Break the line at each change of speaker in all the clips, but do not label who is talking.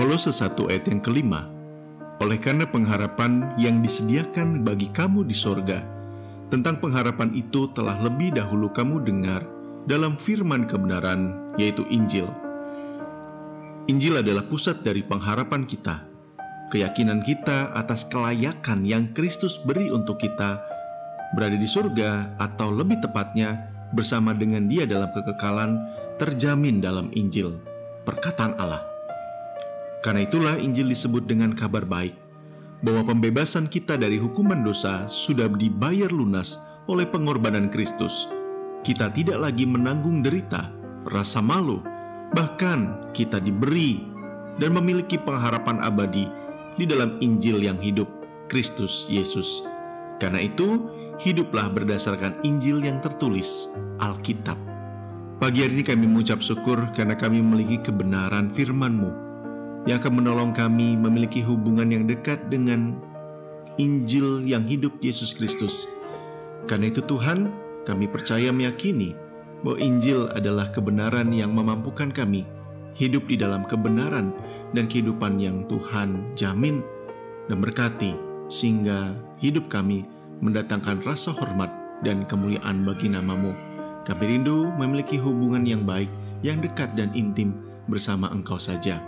Kolose 1 ayat yang kelima, oleh karena pengharapan yang disediakan bagi kamu di sorga, tentang pengharapan itu telah lebih dahulu kamu dengar dalam firman kebenaran, yaitu Injil. Injil adalah pusat dari pengharapan kita, keyakinan kita atas kelayakan yang Kristus beri untuk kita berada di surga atau lebih tepatnya bersama dengan dia dalam kekekalan terjamin dalam Injil, perkataan Allah. Karena itulah Injil disebut dengan kabar baik, bahwa pembebasan kita dari hukuman dosa sudah dibayar lunas oleh pengorbanan Kristus. Kita tidak lagi menanggung derita, rasa malu, bahkan kita diberi dan memiliki pengharapan abadi di dalam Injil yang hidup, Kristus Yesus. Karena itu, hiduplah berdasarkan Injil yang tertulis, Alkitab. Pagi hari ini kami mengucap syukur karena kami memiliki kebenaran firman-Mu yang akan menolong kami memiliki hubungan yang dekat dengan Injil yang hidup Yesus Kristus. Karena itu Tuhan, kami percaya meyakini bahwa Injil adalah kebenaran yang memampukan kami hidup di dalam kebenaran dan kehidupan yang Tuhan jamin dan berkati sehingga hidup kami mendatangkan rasa hormat dan kemuliaan bagi namamu. Kami rindu memiliki hubungan yang baik, yang dekat dan intim bersama Engkau saja.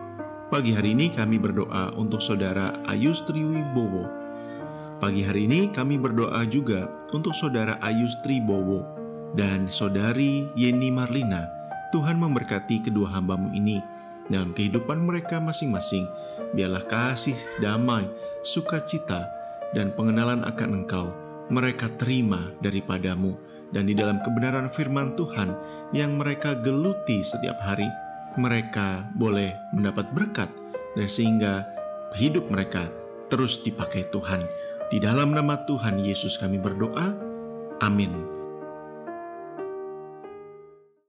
Pagi hari ini kami berdoa untuk saudara Ayustri Wibowo. Pagi hari ini kami berdoa juga untuk saudara Ayustri Bowo dan saudari Yeni Marlina. Tuhan memberkati kedua hambamu ini dalam kehidupan mereka masing-masing. Biarlah kasih, damai, sukacita, dan pengenalan akan Engkau mereka terima daripadamu dan di dalam kebenaran firman Tuhan yang mereka geluti setiap hari mereka boleh mendapat berkat dan sehingga hidup mereka terus dipakai Tuhan. Di dalam nama Tuhan Yesus kami berdoa. Amin.